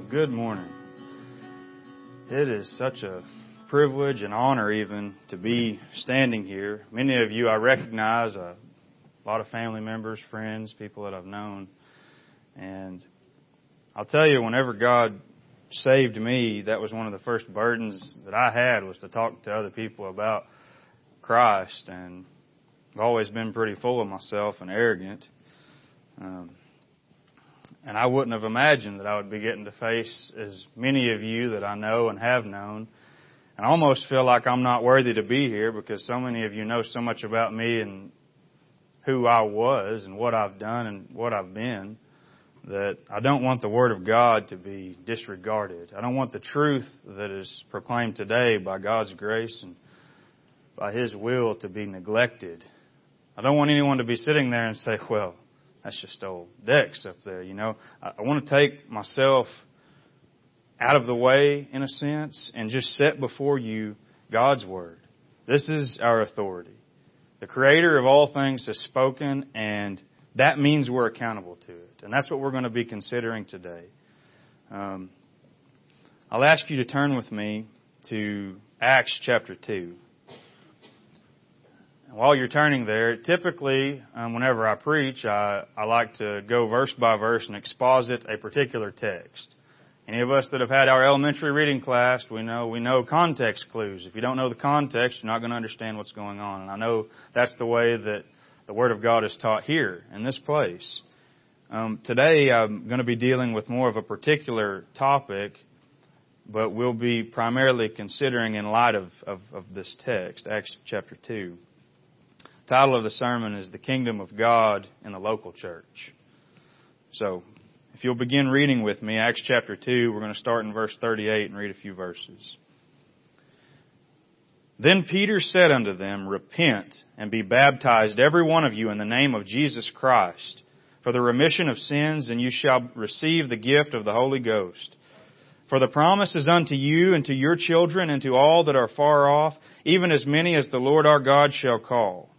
Well, good morning. It is such a privilege and honor even to be standing here. Many of you I recognize, a lot of family members, friends, people that I've known. And I'll tell you, whenever God saved me, that was one of the first burdens that I had was to talk to other people about Christ. And I've always been pretty full of myself and arrogant. Um, and I wouldn't have imagined that I would be getting to face as many of you that I know and have known. And I almost feel like I'm not worthy to be here because so many of you know so much about me and who I was and what I've done and what I've been that I don't want the Word of God to be disregarded. I don't want the truth that is proclaimed today by God's grace and by His will to be neglected. I don't want anyone to be sitting there and say, well, that's just old Dex up there, you know. I, I want to take myself out of the way, in a sense, and just set before you God's Word. This is our authority. The Creator of all things has spoken, and that means we're accountable to it. And that's what we're going to be considering today. Um, I'll ask you to turn with me to Acts chapter 2 while you're turning there, typically, um, whenever I preach, I, I like to go verse by verse and exposit a particular text. Any of us that have had our elementary reading class, we know we know context clues. If you don't know the context, you're not going to understand what's going on. And I know that's the way that the Word of God is taught here in this place. Um, today, I'm going to be dealing with more of a particular topic, but we'll be primarily considering in light of, of, of this text, Acts chapter two title of the sermon is The Kingdom of God in the Local Church. So, if you'll begin reading with me, Acts chapter 2, we're going to start in verse 38 and read a few verses. Then Peter said unto them, Repent and be baptized every one of you in the name of Jesus Christ for the remission of sins, and you shall receive the gift of the Holy Ghost. For the promise is unto you and to your children and to all that are far off, even as many as the Lord our God shall call.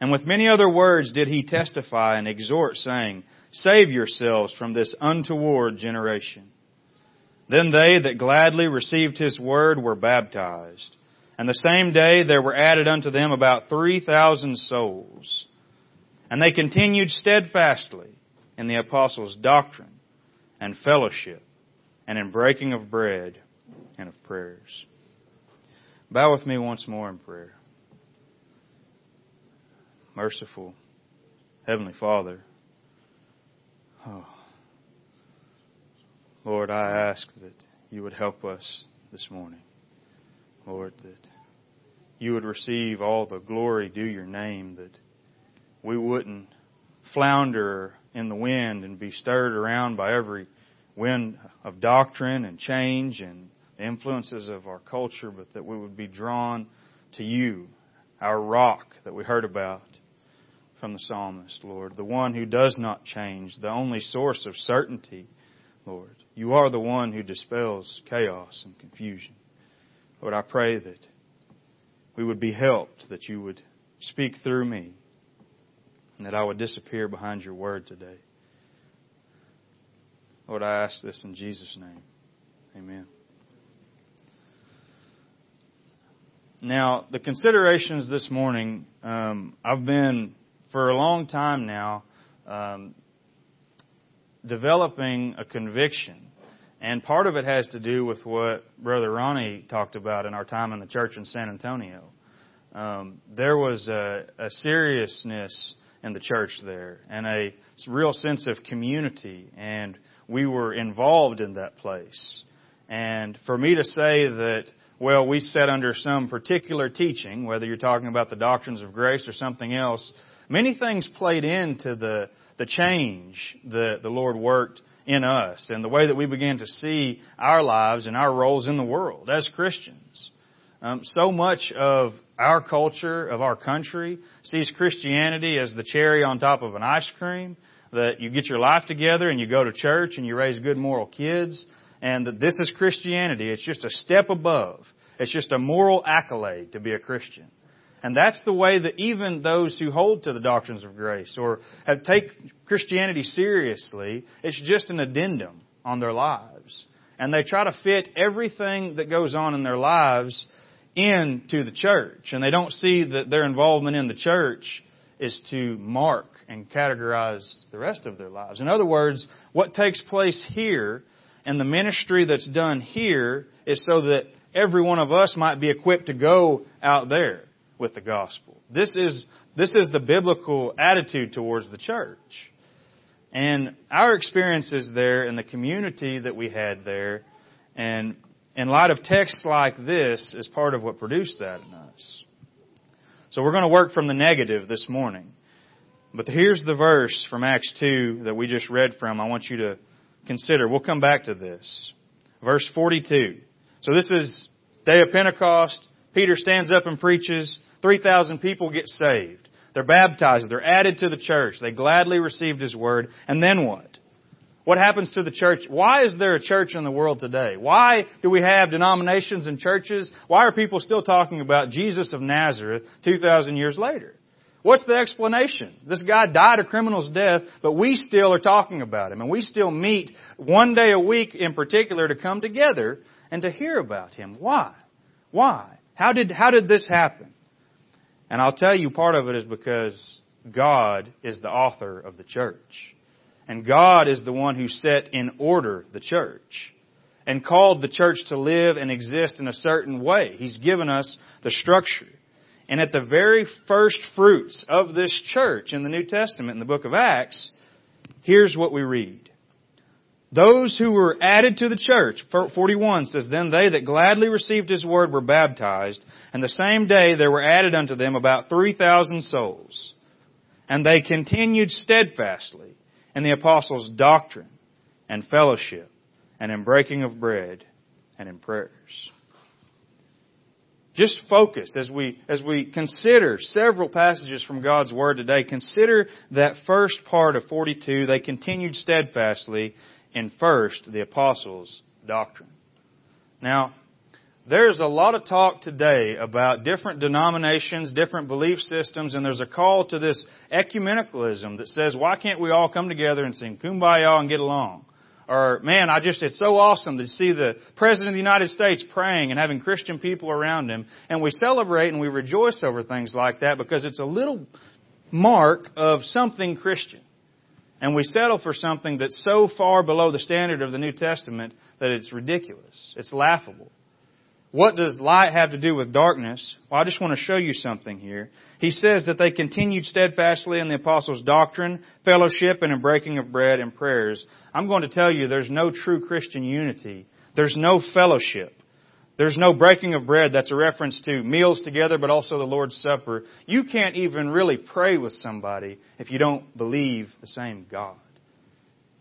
And with many other words did he testify and exhort, saying, Save yourselves from this untoward generation. Then they that gladly received his word were baptized. And the same day there were added unto them about three thousand souls. And they continued steadfastly in the apostles' doctrine and fellowship and in breaking of bread and of prayers. Bow with me once more in prayer merciful Heavenly Father, oh, Lord, I ask that you would help us this morning. Lord, that you would receive all the glory due your name, that we wouldn't flounder in the wind and be stirred around by every wind of doctrine and change and influences of our culture, but that we would be drawn to you, our rock that we heard about, from the psalmist, Lord, the one who does not change, the only source of certainty, Lord. You are the one who dispels chaos and confusion. Lord, I pray that we would be helped, that you would speak through me, and that I would disappear behind your word today. Lord, I ask this in Jesus' name. Amen. Now, the considerations this morning, um, I've been for a long time now um, developing a conviction. And part of it has to do with what Brother Ronnie talked about in our time in the church in San Antonio. Um, there was a, a seriousness in the church there and a real sense of community, and we were involved in that place. And for me to say that, well, we sat under some particular teaching, whether you're talking about the doctrines of grace or something else, Many things played into the, the change that the Lord worked in us and the way that we began to see our lives and our roles in the world as Christians. Um, so much of our culture, of our country, sees Christianity as the cherry on top of an ice cream, that you get your life together and you go to church and you raise good moral kids, and that this is Christianity. It's just a step above. It's just a moral accolade to be a Christian. And that's the way that even those who hold to the doctrines of grace or have take Christianity seriously, it's just an addendum on their lives. And they try to fit everything that goes on in their lives into the church. And they don't see that their involvement in the church is to mark and categorize the rest of their lives. In other words, what takes place here and the ministry that's done here is so that every one of us might be equipped to go out there with the gospel. This is, this is the biblical attitude towards the church. And our experiences there and the community that we had there, and in light of texts like this, is part of what produced that in us. So we're going to work from the negative this morning. But here's the verse from Acts 2 that we just read from. I want you to consider. We'll come back to this. Verse 42. So this is day of Pentecost. Peter stands up and preaches. 3,000 people get saved. They're baptized. They're added to the church. They gladly received His word. And then what? What happens to the church? Why is there a church in the world today? Why do we have denominations and churches? Why are people still talking about Jesus of Nazareth 2,000 years later? What's the explanation? This guy died a criminal's death, but we still are talking about him. And we still meet one day a week in particular to come together and to hear about him. Why? Why? How did, how did this happen? And I'll tell you part of it is because God is the author of the church. And God is the one who set in order the church and called the church to live and exist in a certain way. He's given us the structure. And at the very first fruits of this church in the New Testament, in the book of Acts, here's what we read. Those who were added to the church, 41 says, Then they that gladly received his word were baptized, and the same day there were added unto them about 3,000 souls. And they continued steadfastly in the apostles' doctrine and fellowship, and in breaking of bread and in prayers. Just focus as we, as we consider several passages from God's Word today. Consider that first part of 42. They continued steadfastly in first the apostles' doctrine. Now, there's a lot of talk today about different denominations, different belief systems, and there's a call to this ecumenicalism that says, why can't we all come together and sing kumbaya and get along? Or, man, I just, it's so awesome to see the President of the United States praying and having Christian people around him. And we celebrate and we rejoice over things like that because it's a little mark of something Christian. And we settle for something that's so far below the standard of the New Testament that it's ridiculous. It's laughable. What does light have to do with darkness? Well, I just want to show you something here. He says that they continued steadfastly in the apostles' doctrine, fellowship, and in breaking of bread and prayers. I'm going to tell you there's no true Christian unity. There's no fellowship. There's no breaking of bread. That's a reference to meals together, but also the Lord's Supper. You can't even really pray with somebody if you don't believe the same God.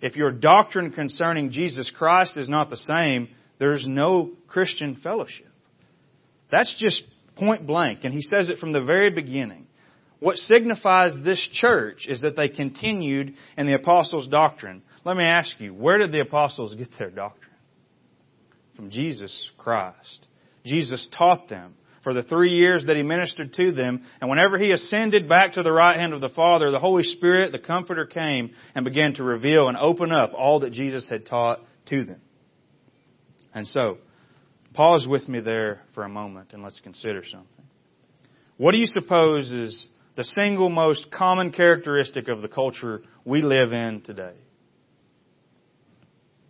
If your doctrine concerning Jesus Christ is not the same, there's no Christian fellowship. That's just point blank, and he says it from the very beginning. What signifies this church is that they continued in the apostles' doctrine. Let me ask you, where did the apostles get their doctrine? From Jesus Christ. Jesus taught them for the three years that he ministered to them. And whenever he ascended back to the right hand of the Father, the Holy Spirit, the Comforter, came and began to reveal and open up all that Jesus had taught to them. And so, pause with me there for a moment and let's consider something. What do you suppose is the single most common characteristic of the culture we live in today?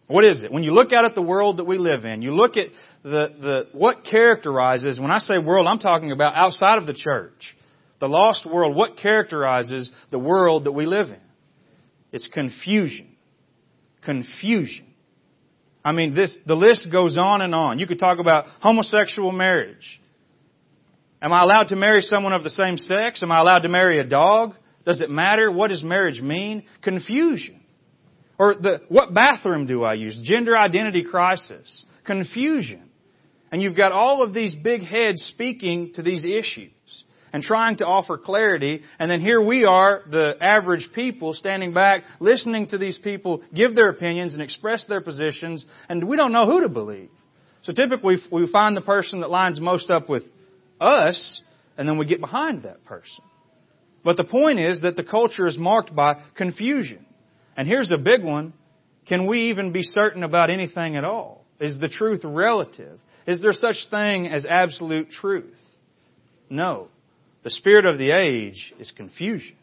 What is it? When you look out at the world that we live in, you look at the, the, what characterizes, when I say world, I'm talking about outside of the church. The lost world, what characterizes the world that we live in? It's confusion. Confusion. I mean, this, the list goes on and on. You could talk about homosexual marriage. Am I allowed to marry someone of the same sex? Am I allowed to marry a dog? Does it matter? What does marriage mean? Confusion. Or the, what bathroom do I use? Gender identity crisis. Confusion. And you've got all of these big heads speaking to these issues and trying to offer clarity. And then here we are, the average people, standing back, listening to these people give their opinions and express their positions, and we don't know who to believe. So typically we find the person that lines most up with us, and then we get behind that person. But the point is that the culture is marked by confusion. And here's a big one Can we even be certain about anything at all? Is the truth relative? Is there such thing as absolute truth? No. The spirit of the age is confusion.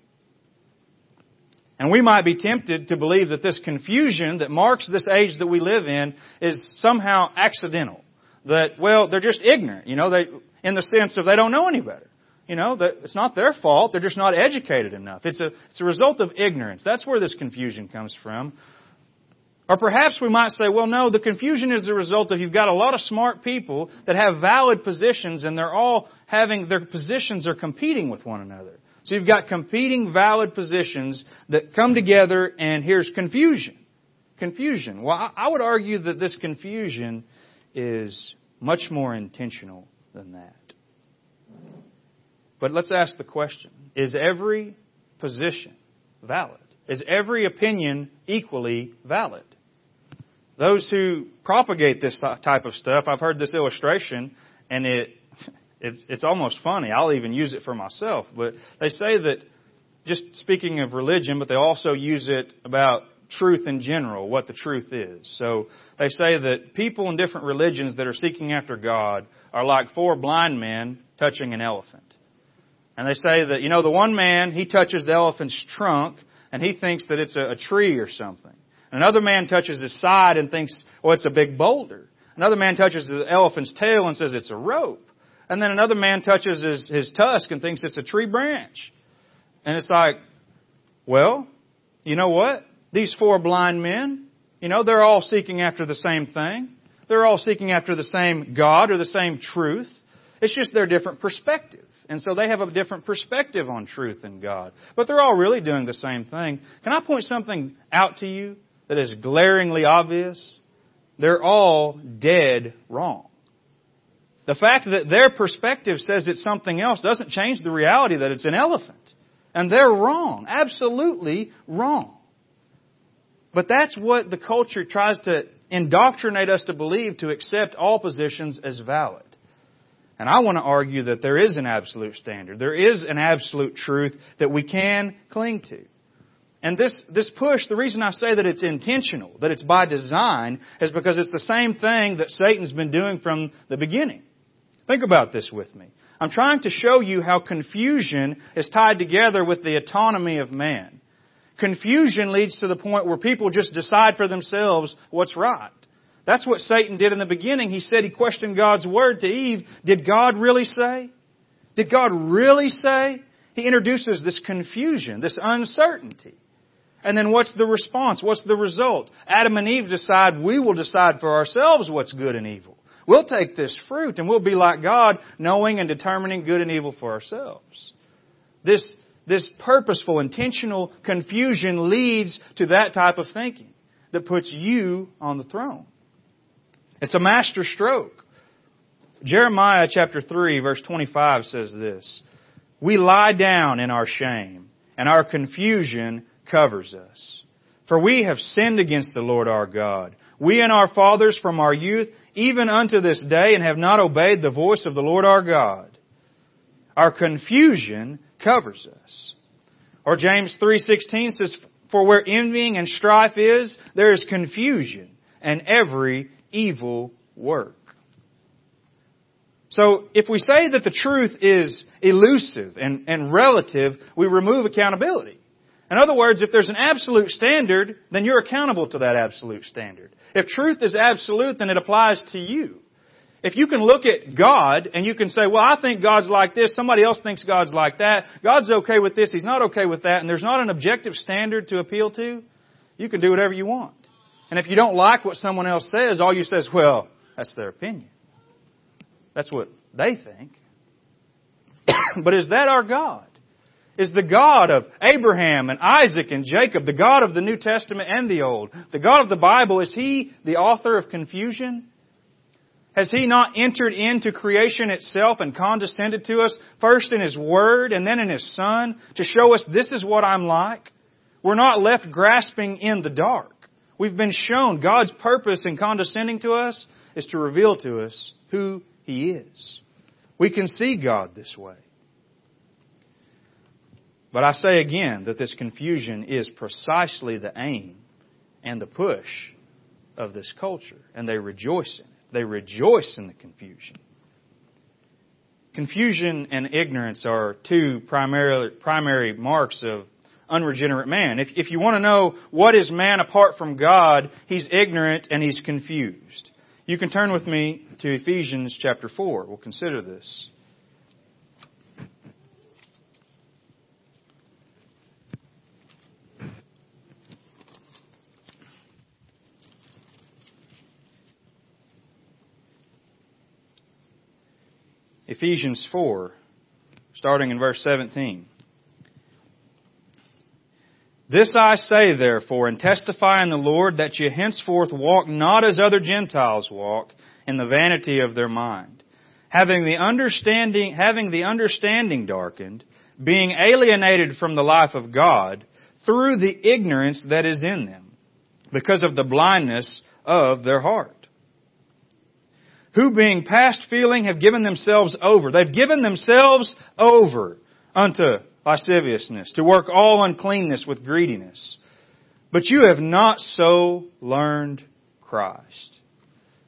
And we might be tempted to believe that this confusion that marks this age that we live in is somehow accidental. That, well, they're just ignorant, you know, they, in the sense of they don't know any better. You know, that it's not their fault, they're just not educated enough. It's a, it's a result of ignorance. That's where this confusion comes from. Or perhaps we might say, well, no, the confusion is the result of you've got a lot of smart people that have valid positions and they're all having, their positions are competing with one another. So you've got competing valid positions that come together and here's confusion. Confusion. Well, I would argue that this confusion is much more intentional than that. But let's ask the question Is every position valid? Is every opinion equally valid? Those who propagate this type of stuff, I've heard this illustration, and it it's, it's almost funny. I'll even use it for myself. But they say that, just speaking of religion, but they also use it about truth in general, what the truth is. So they say that people in different religions that are seeking after God are like four blind men touching an elephant. And they say that, you know, the one man, he touches the elephant's trunk and he thinks that it's a, a tree or something. Another man touches his side and thinks, oh, it's a big boulder. Another man touches the elephant's tail and says it's a rope. And then another man touches his, his tusk and thinks it's a tree branch. And it's like, well, you know what? These four blind men, you know, they're all seeking after the same thing. They're all seeking after the same God or the same truth. It's just their different perspective. And so they have a different perspective on truth and God. But they're all really doing the same thing. Can I point something out to you that is glaringly obvious? They're all dead wrong. The fact that their perspective says it's something else doesn't change the reality that it's an elephant. And they're wrong. Absolutely wrong. But that's what the culture tries to indoctrinate us to believe to accept all positions as valid. And I want to argue that there is an absolute standard. There is an absolute truth that we can cling to. And this, this push, the reason I say that it's intentional, that it's by design, is because it's the same thing that Satan's been doing from the beginning. Think about this with me. I'm trying to show you how confusion is tied together with the autonomy of man. Confusion leads to the point where people just decide for themselves what's right. That's what Satan did in the beginning. He said he questioned God's word to Eve. Did God really say? Did God really say? He introduces this confusion, this uncertainty. And then what's the response? What's the result? Adam and Eve decide we will decide for ourselves what's good and evil. We'll take this fruit and we'll be like God, knowing and determining good and evil for ourselves. This, this purposeful, intentional confusion leads to that type of thinking that puts you on the throne. It's a master stroke. Jeremiah chapter 3 verse 25 says this, We lie down in our shame, and our confusion covers us. For we have sinned against the Lord our God. We and our fathers from our youth even unto this day and have not obeyed the voice of the Lord our God. Our confusion covers us. Or James 3:16 says for where envying and strife is there is confusion and every evil work. So if we say that the truth is elusive and, and relative, we remove accountability. In other words, if there's an absolute standard, then you're accountable to that absolute standard. If truth is absolute, then it applies to you. If you can look at God and you can say, well, I think God's like this, somebody else thinks God's like that, God's okay with this, He's not okay with that, and there's not an objective standard to appeal to, you can do whatever you want. And if you don't like what someone else says, all you say is, well, that's their opinion. That's what they think. but is that our God? Is the God of Abraham and Isaac and Jacob, the God of the New Testament and the Old. The God of the Bible, is He the author of confusion? Has He not entered into creation itself and condescended to us, first in His Word and then in His Son, to show us this is what I'm like? We're not left grasping in the dark. We've been shown God's purpose in condescending to us is to reveal to us who He is. We can see God this way. But I say again that this confusion is precisely the aim and the push of this culture, and they rejoice in it. They rejoice in the confusion. Confusion and ignorance are two primary, primary marks of unregenerate man. If, if you want to know what is man apart from God, he's ignorant and he's confused. You can turn with me to Ephesians chapter 4. We'll consider this. Ephesians 4, starting in verse 17. This I say therefore, and testify in the Lord that ye henceforth walk not as other Gentiles walk, in the vanity of their mind, having the understanding, having the understanding darkened, being alienated from the life of God through the ignorance that is in them, because of the blindness of their heart who being past feeling have given themselves over. They've given themselves over unto lasciviousness, to work all uncleanness with greediness. But you have not so learned Christ.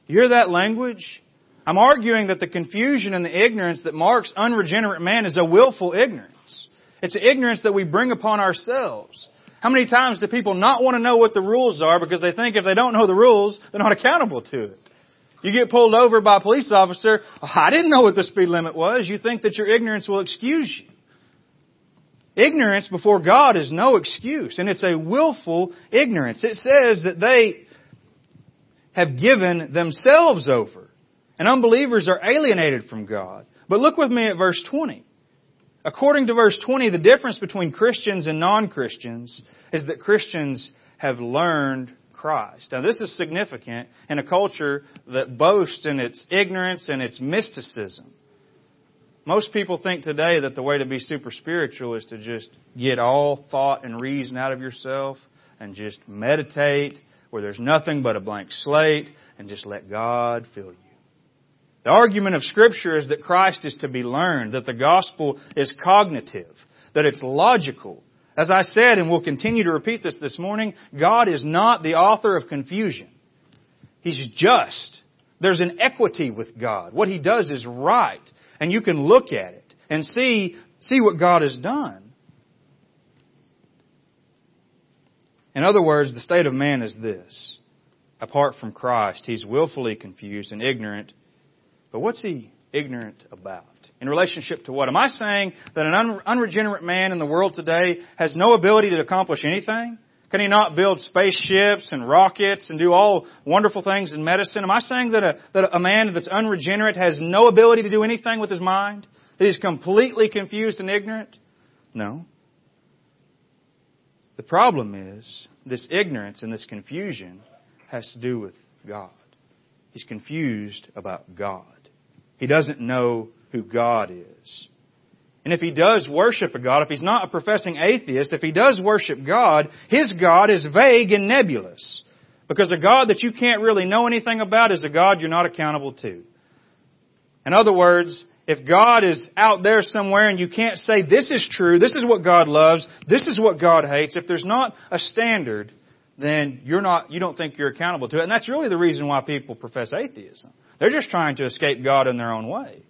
You hear that language? I'm arguing that the confusion and the ignorance that marks unregenerate man is a willful ignorance. It's an ignorance that we bring upon ourselves. How many times do people not want to know what the rules are because they think if they don't know the rules, they're not accountable to it? You get pulled over by a police officer. I didn't know what the speed limit was. You think that your ignorance will excuse you. Ignorance before God is no excuse, and it's a willful ignorance. It says that they have given themselves over, and unbelievers are alienated from God. But look with me at verse 20. According to verse 20, the difference between Christians and non-Christians is that Christians have learned Christ. Now, this is significant in a culture that boasts in its ignorance and its mysticism. Most people think today that the way to be super spiritual is to just get all thought and reason out of yourself and just meditate where there's nothing but a blank slate and just let God fill you. The argument of Scripture is that Christ is to be learned, that the gospel is cognitive, that it's logical, as I said, and we'll continue to repeat this this morning, God is not the author of confusion. He's just. There's an equity with God. What He does is right. And you can look at it and see, see what God has done. In other words, the state of man is this. Apart from Christ, he's willfully confused and ignorant. But what's he ignorant about? In relationship to what? Am I saying that an unregenerate man in the world today has no ability to accomplish anything? Can he not build spaceships and rockets and do all wonderful things in medicine? Am I saying that a, that a man that's unregenerate has no ability to do anything with his mind? That he's completely confused and ignorant? No. The problem is, this ignorance and this confusion has to do with God. He's confused about God. He doesn't know who God is. And if he does worship a God, if he's not a professing atheist, if he does worship God, his God is vague and nebulous. Because a God that you can't really know anything about is a God you're not accountable to. In other words, if God is out there somewhere and you can't say this is true, this is what God loves, this is what God hates, if there's not a standard, then you're not, you don't think you're accountable to it. And that's really the reason why people profess atheism. They're just trying to escape God in their own way.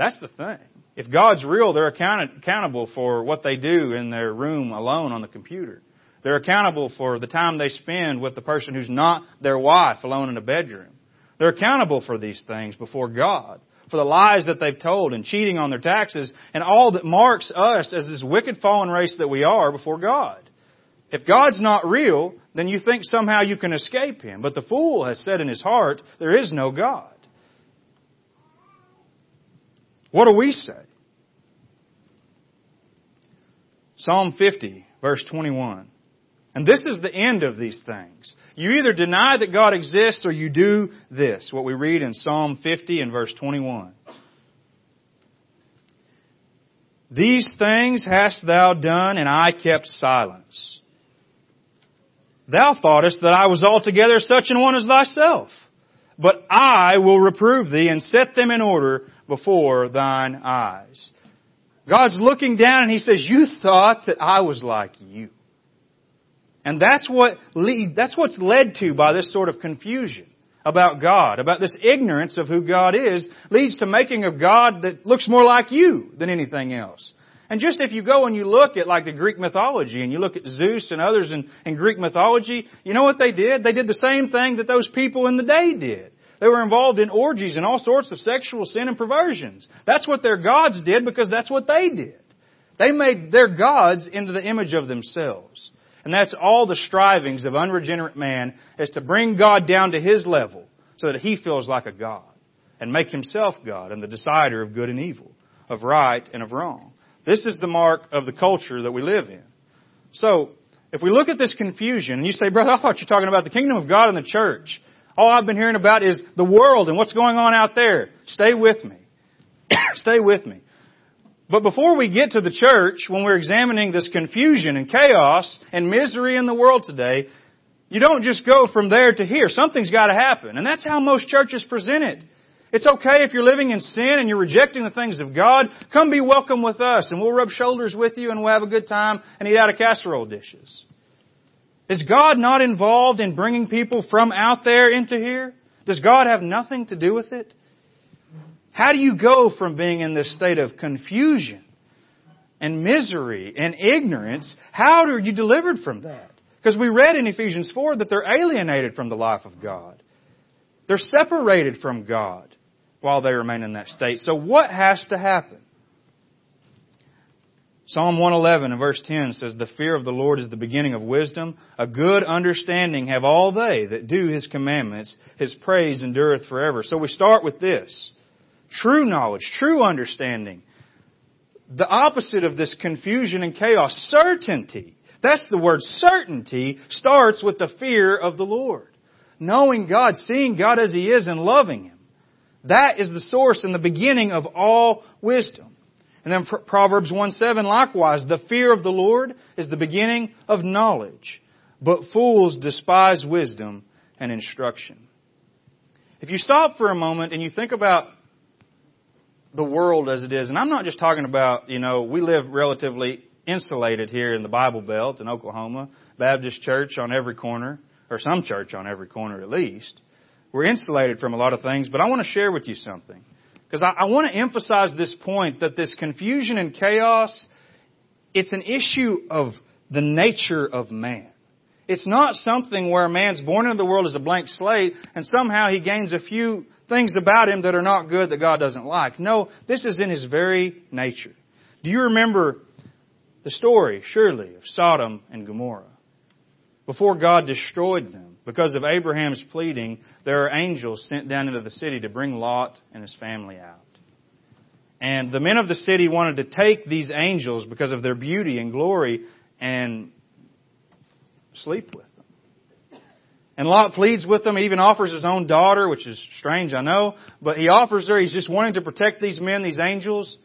That's the thing. If God's real, they're accountable for what they do in their room alone on the computer. They're accountable for the time they spend with the person who's not their wife alone in a bedroom. They're accountable for these things before God, for the lies that they've told and cheating on their taxes and all that marks us as this wicked fallen race that we are before God. If God's not real, then you think somehow you can escape Him. But the fool has said in his heart, there is no God. What do we say? Psalm 50, verse 21. And this is the end of these things. You either deny that God exists or you do this, what we read in Psalm 50 and verse 21. These things hast thou done, and I kept silence. Thou thoughtest that I was altogether such an one as thyself. But I will reprove thee and set them in order before thine eyes. God's looking down and He says, You thought that I was like you. And that's what lead, that's what's led to by this sort of confusion about God, about this ignorance of who God is, leads to making a God that looks more like you than anything else. And just if you go and you look at like the Greek mythology and you look at Zeus and others in, in Greek mythology, you know what they did? They did the same thing that those people in the day did. They were involved in orgies and all sorts of sexual sin and perversions. That's what their gods did because that's what they did. They made their gods into the image of themselves. And that's all the strivings of unregenerate man is to bring God down to his level so that he feels like a God and make himself God and the decider of good and evil, of right and of wrong. This is the mark of the culture that we live in. So, if we look at this confusion and you say, brother, I thought you were talking about the kingdom of God and the church. All I've been hearing about is the world and what's going on out there. Stay with me. Stay with me. But before we get to the church, when we're examining this confusion and chaos and misery in the world today, you don't just go from there to here. Something's got to happen. And that's how most churches present it. It's okay if you're living in sin and you're rejecting the things of God. Come be welcome with us and we'll rub shoulders with you and we'll have a good time and eat out of casserole dishes. Is God not involved in bringing people from out there into here? Does God have nothing to do with it? How do you go from being in this state of confusion and misery and ignorance? How are you delivered from that? Because we read in Ephesians 4 that they're alienated from the life of God. They're separated from God while they remain in that state. So what has to happen? Psalm 111 and verse 10 says, The fear of the Lord is the beginning of wisdom. A good understanding have all they that do His commandments. His praise endureth forever. So we start with this. True knowledge, true understanding. The opposite of this confusion and chaos, certainty. That's the word certainty starts with the fear of the Lord. Knowing God, seeing God as He is and loving Him. That is the source and the beginning of all wisdom. And then Proverbs 1 7, likewise, the fear of the Lord is the beginning of knowledge, but fools despise wisdom and instruction. If you stop for a moment and you think about the world as it is, and I'm not just talking about, you know, we live relatively insulated here in the Bible Belt in Oklahoma, Baptist church on every corner, or some church on every corner at least. We're insulated from a lot of things, but I want to share with you something. Because I, I want to emphasize this point that this confusion and chaos, it's an issue of the nature of man. It's not something where a man's born into the world as a blank slate and somehow he gains a few things about him that are not good that God doesn't like. No, this is in his very nature. Do you remember the story, surely, of Sodom and Gomorrah? Before God destroyed them, because of Abraham's pleading, there are angels sent down into the city to bring Lot and his family out. And the men of the city wanted to take these angels because of their beauty and glory and sleep with them. And Lot pleads with them, he even offers his own daughter, which is strange, I know, but he offers her, he's just wanting to protect these men, these angels.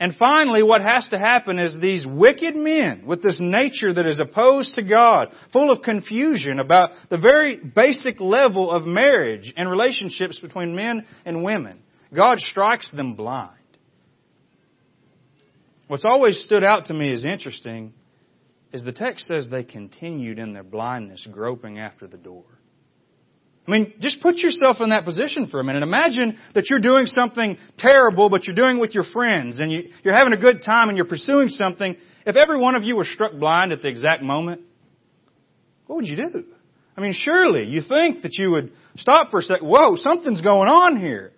And finally, what has to happen is these wicked men with this nature that is opposed to God, full of confusion about the very basic level of marriage and relationships between men and women, God strikes them blind. What's always stood out to me as interesting is the text says they continued in their blindness, groping after the door. I mean, just put yourself in that position for a minute. Imagine that you're doing something terrible, but you're doing it with your friends, and you, you're having a good time, and you're pursuing something. If every one of you were struck blind at the exact moment, what would you do? I mean, surely you think that you would stop for a second. Whoa, something's going on here.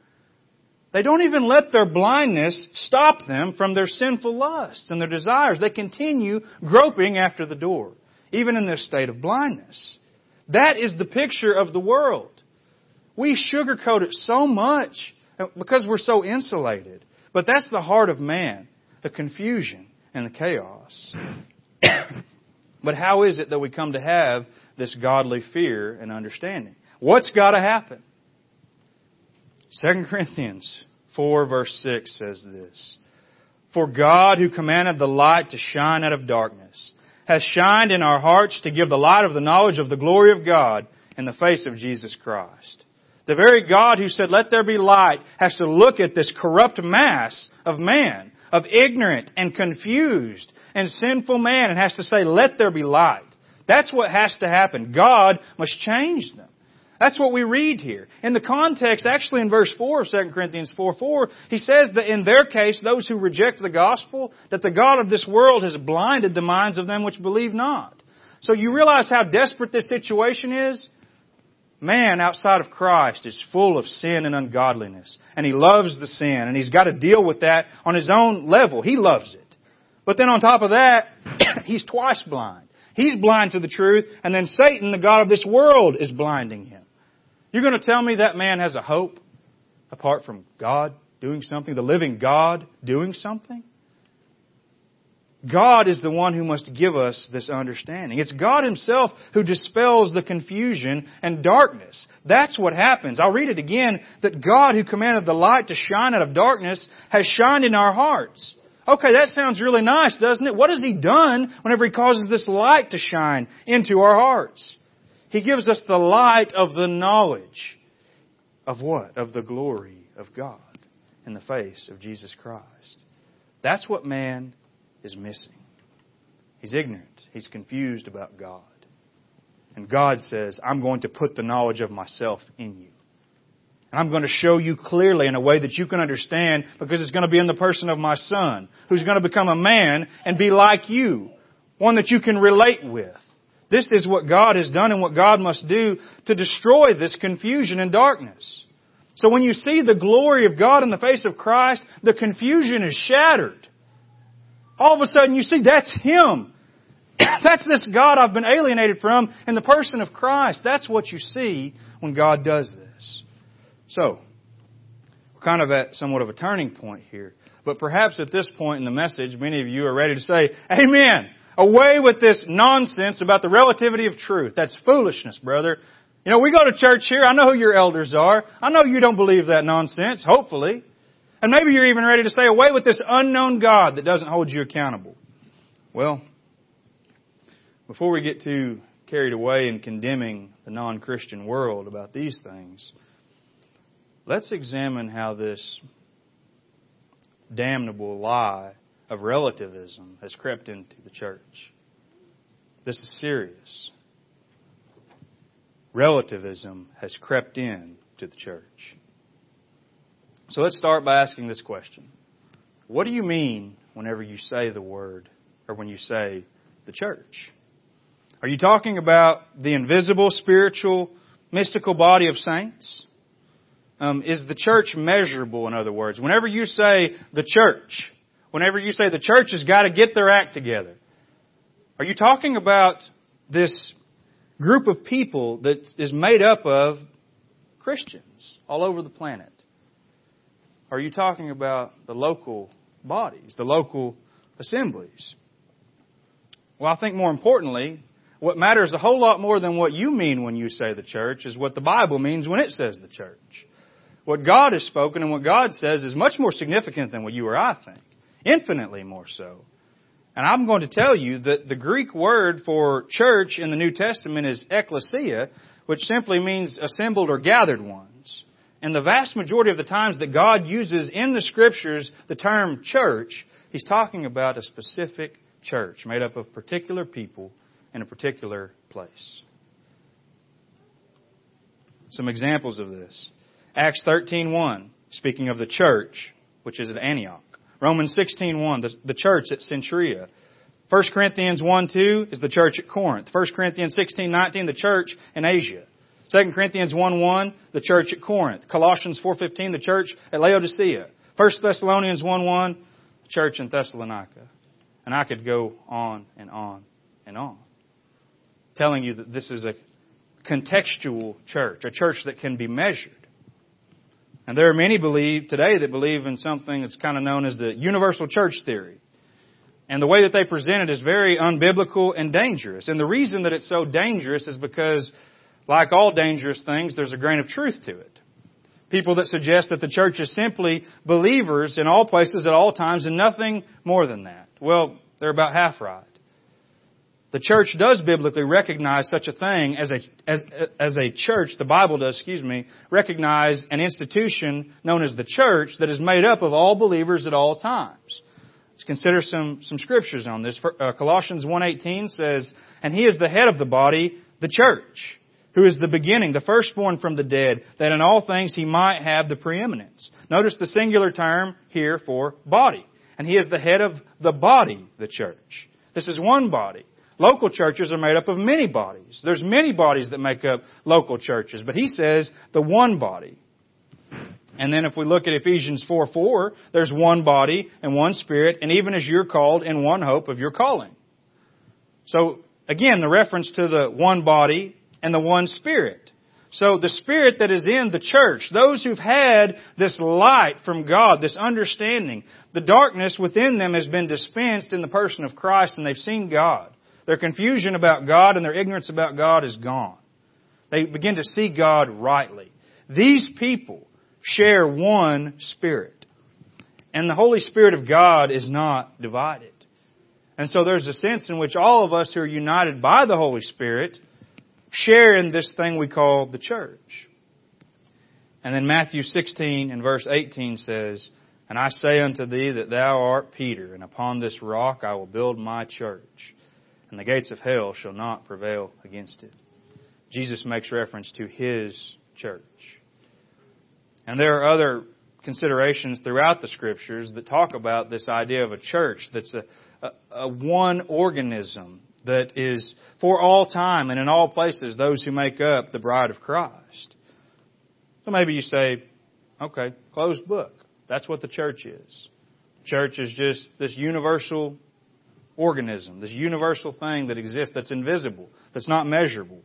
They don't even let their blindness stop them from their sinful lusts and their desires. They continue groping after the door, even in this state of blindness. That is the picture of the world. We sugarcoat it so much uh, because we're so insulated. But that's the heart of man the confusion and the chaos. but how is it that we come to have this godly fear and understanding? What's got to happen? 2 Corinthians 4 verse 6 says this. For God who commanded the light to shine out of darkness has shined in our hearts to give the light of the knowledge of the glory of God in the face of Jesus Christ. The very God who said, let there be light, has to look at this corrupt mass of man, of ignorant and confused and sinful man, and has to say, let there be light. That's what has to happen. God must change them. That's what we read here. In the context, actually in verse 4 of 2 Corinthians 4 4, he says that in their case, those who reject the gospel, that the God of this world has blinded the minds of them which believe not. So you realize how desperate this situation is? Man outside of Christ is full of sin and ungodliness. And he loves the sin. And he's got to deal with that on his own level. He loves it. But then on top of that, he's twice blind. He's blind to the truth. And then Satan, the God of this world, is blinding him. You're going to tell me that man has a hope apart from God doing something, the living God doing something? God is the one who must give us this understanding. It's God Himself who dispels the confusion and darkness. That's what happens. I'll read it again, that God who commanded the light to shine out of darkness has shined in our hearts. Okay, that sounds really nice, doesn't it? What has He done whenever He causes this light to shine into our hearts? He gives us the light of the knowledge of what? Of the glory of God in the face of Jesus Christ. That's what man is missing. He's ignorant. He's confused about God. And God says, I'm going to put the knowledge of myself in you. And I'm going to show you clearly in a way that you can understand because it's going to be in the person of my son, who's going to become a man and be like you. One that you can relate with. This is what God has done and what God must do to destroy this confusion and darkness. So when you see the glory of God in the face of Christ, the confusion is shattered all of a sudden you see that's Him. that's this God I've been alienated from in the person of Christ. That's what you see when God does this. So, we're kind of at somewhat of a turning point here. But perhaps at this point in the message, many of you are ready to say, Amen. Away with this nonsense about the relativity of truth. That's foolishness, brother. You know, we go to church here. I know who your elders are. I know you don't believe that nonsense, hopefully. And maybe you're even ready to say, away with this unknown God that doesn't hold you accountable. Well, before we get too carried away in condemning the non-Christian world about these things, let's examine how this damnable lie of relativism has crept into the church. This is serious. Relativism has crept in to the church. So let's start by asking this question. What do you mean whenever you say the word or when you say the church? Are you talking about the invisible, spiritual, mystical body of saints? Um, is the church measurable, in other words? Whenever you say the church, whenever you say the church has got to get their act together, are you talking about this group of people that is made up of Christians all over the planet? are you talking about the local bodies, the local assemblies? Well, I think more importantly, what matters a whole lot more than what you mean when you say the church is what the Bible means when it says the church. What God has spoken and what God says is much more significant than what you or I think. Infinitely more so. And I'm going to tell you that the Greek word for church in the New Testament is ecclesia, which simply means assembled or gathered ones. And the vast majority of the times that God uses in the scriptures the term church, He's talking about a specific church made up of particular people in a particular place. Some examples of this. Acts 13.1, speaking of the church, which is at Antioch. Romans 16.1, the, the church at Cenchrea. 1 Corinthians 1.2 is the church at Corinth. 1 Corinthians 16.19, the church in Asia. 2 Corinthians 1 1, the church at Corinth. Colossians 4.15, the church at Laodicea. 1 Thessalonians 1 1, the church in Thessalonica. And I could go on and on and on. Telling you that this is a contextual church, a church that can be measured. And there are many believe today that believe in something that's kind of known as the universal church theory. And the way that they present it is very unbiblical and dangerous. And the reason that it's so dangerous is because like all dangerous things, there's a grain of truth to it. People that suggest that the church is simply believers in all places at all times and nothing more than that. Well, they're about half right. The church does biblically recognize such a thing as a, as, as a church, the Bible does, excuse me, recognize an institution known as the church that is made up of all believers at all times. Let's consider some, some scriptures on this. Uh, Colossians 1.18 says, And he is the head of the body, the church, who is the beginning, the firstborn from the dead, that in all things he might have the preeminence. Notice the singular term here for body. And he is the head of the body, the church. This is one body. Local churches are made up of many bodies. There's many bodies that make up local churches, but he says the one body. And then if we look at Ephesians 4 4, there's one body and one spirit, and even as you're called in one hope of your calling. So, again, the reference to the one body and the one spirit. So the spirit that is in the church, those who've had this light from God, this understanding, the darkness within them has been dispensed in the person of Christ and they've seen God. Their confusion about God and their ignorance about God is gone. They begin to see God rightly. These people share one Spirit. And the Holy Spirit of God is not divided. And so there's a sense in which all of us who are united by the Holy Spirit share in this thing we call the church. And then Matthew 16 and verse 18 says, And I say unto thee that thou art Peter, and upon this rock I will build my church, and the gates of hell shall not prevail against it. Jesus makes reference to his church. And there are other considerations throughout the scriptures that talk about this idea of a church that's a, a, a, one organism that is for all time and in all places those who make up the bride of Christ. So maybe you say, okay, closed book. That's what the church is. Church is just this universal organism, this universal thing that exists that's invisible, that's not measurable.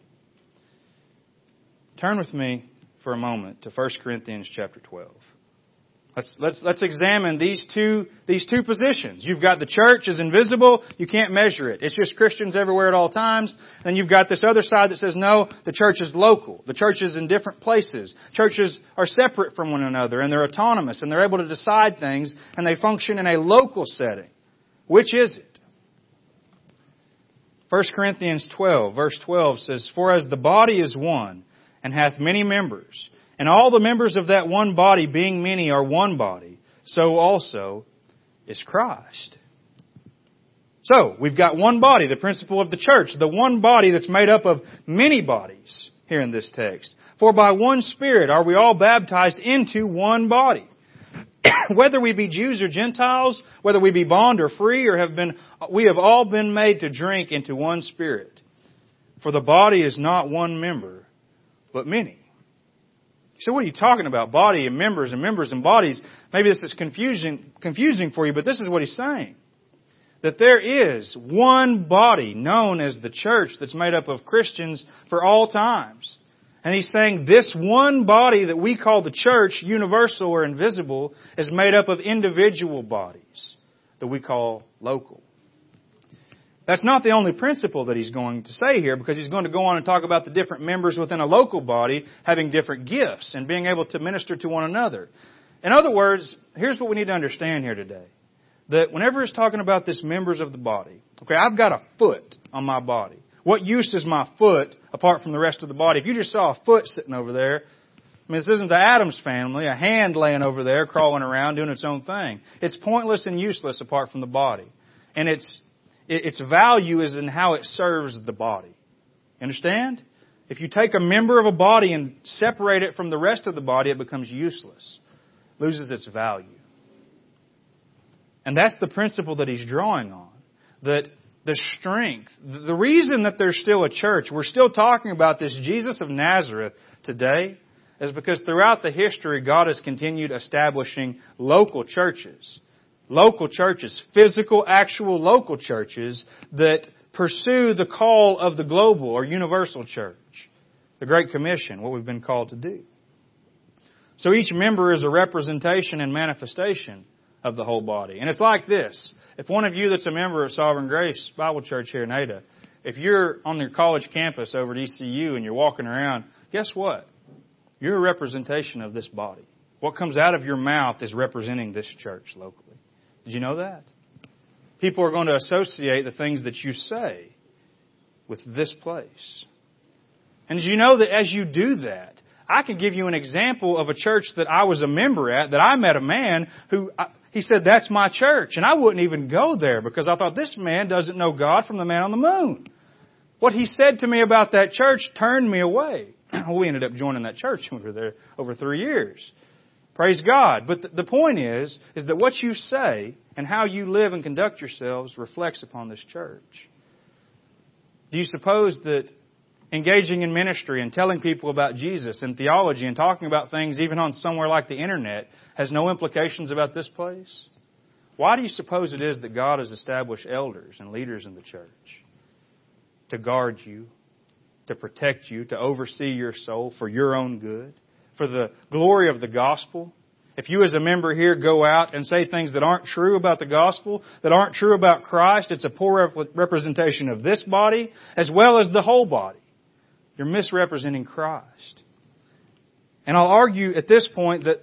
Turn with me for a moment to 1 Corinthians chapter 12. Let's, let's, let's examine these two, these two positions. You've got the church is invisible, you can't measure it. It's just Christians everywhere at all times. Then you've got this other side that says, no, the church is local. The church is in different places. Churches are separate from one another and they're autonomous and they're able to decide things and they function in a local setting. Which is it? 1 Corinthians 12, verse 12 says, For as the body is one, and hath many members, and all the members of that one body, being many, are one body, so also is Christ. So, we've got one body, the principle of the church, the one body that's made up of many bodies here in this text. For by one Spirit are we all baptized into one body. whether we be Jews or Gentiles, whether we be bond or free, or have been, we have all been made to drink into one spirit. For the body is not one member, but many. So what are you talking about? Body and members and members and bodies. Maybe this is confusing, confusing for you, but this is what he's saying. That there is one body known as the church that's made up of Christians for all times. And he's saying this one body that we call the church, universal or invisible, is made up of individual bodies that we call local. That's not the only principle that he's going to say here because he's going to go on and talk about the different members within a local body having different gifts and being able to minister to one another. In other words, here's what we need to understand here today. That whenever he's talking about this members of the body, okay, I've got a foot on my body. What use is my foot apart from the rest of the body? If you just saw a foot sitting over there, I mean, this isn't the Addams family, a hand laying over there crawling around doing its own thing. It's pointless and useless apart from the body. And its, its value is in how it serves the body. Understand? If you take a member of a body and separate it from the rest of the body, it becomes useless, loses its value. And that's the principle that he's drawing on. That the strength. The reason that there's still a church, we're still talking about this Jesus of Nazareth today, is because throughout the history, God has continued establishing local churches. Local churches, physical, actual local churches that pursue the call of the global or universal church. The Great Commission, what we've been called to do. So each member is a representation and manifestation of the whole body. And it's like this. If one of you that's a member of Sovereign Grace Bible Church here in Ada, if you're on your college campus over at ECU and you're walking around, guess what? You're a representation of this body. What comes out of your mouth is representing this church locally. Did you know that? People are going to associate the things that you say with this place. And did you know that as you do that, I can give you an example of a church that I was a member at, that I met a man who He said, That's my church. And I wouldn't even go there because I thought this man doesn't know God from the man on the moon. What he said to me about that church turned me away. we ended up joining that church. We were there over three years. Praise God. But the point is, is that what you say and how you live and conduct yourselves reflects upon this church. Do you suppose that engaging in ministry and telling people about Jesus and theology and talking about things even on somewhere like the internet has no implications about this place? Why do you suppose it is that God has established elders and leaders in the church? To guard you, to protect you, to oversee your soul for your own good, for the glory of the gospel. If you as a member here go out and say things that aren't true about the gospel, that aren't true about Christ, it's a poor representation of this body as well as the whole body. You're misrepresenting Christ. And I'll argue at this point that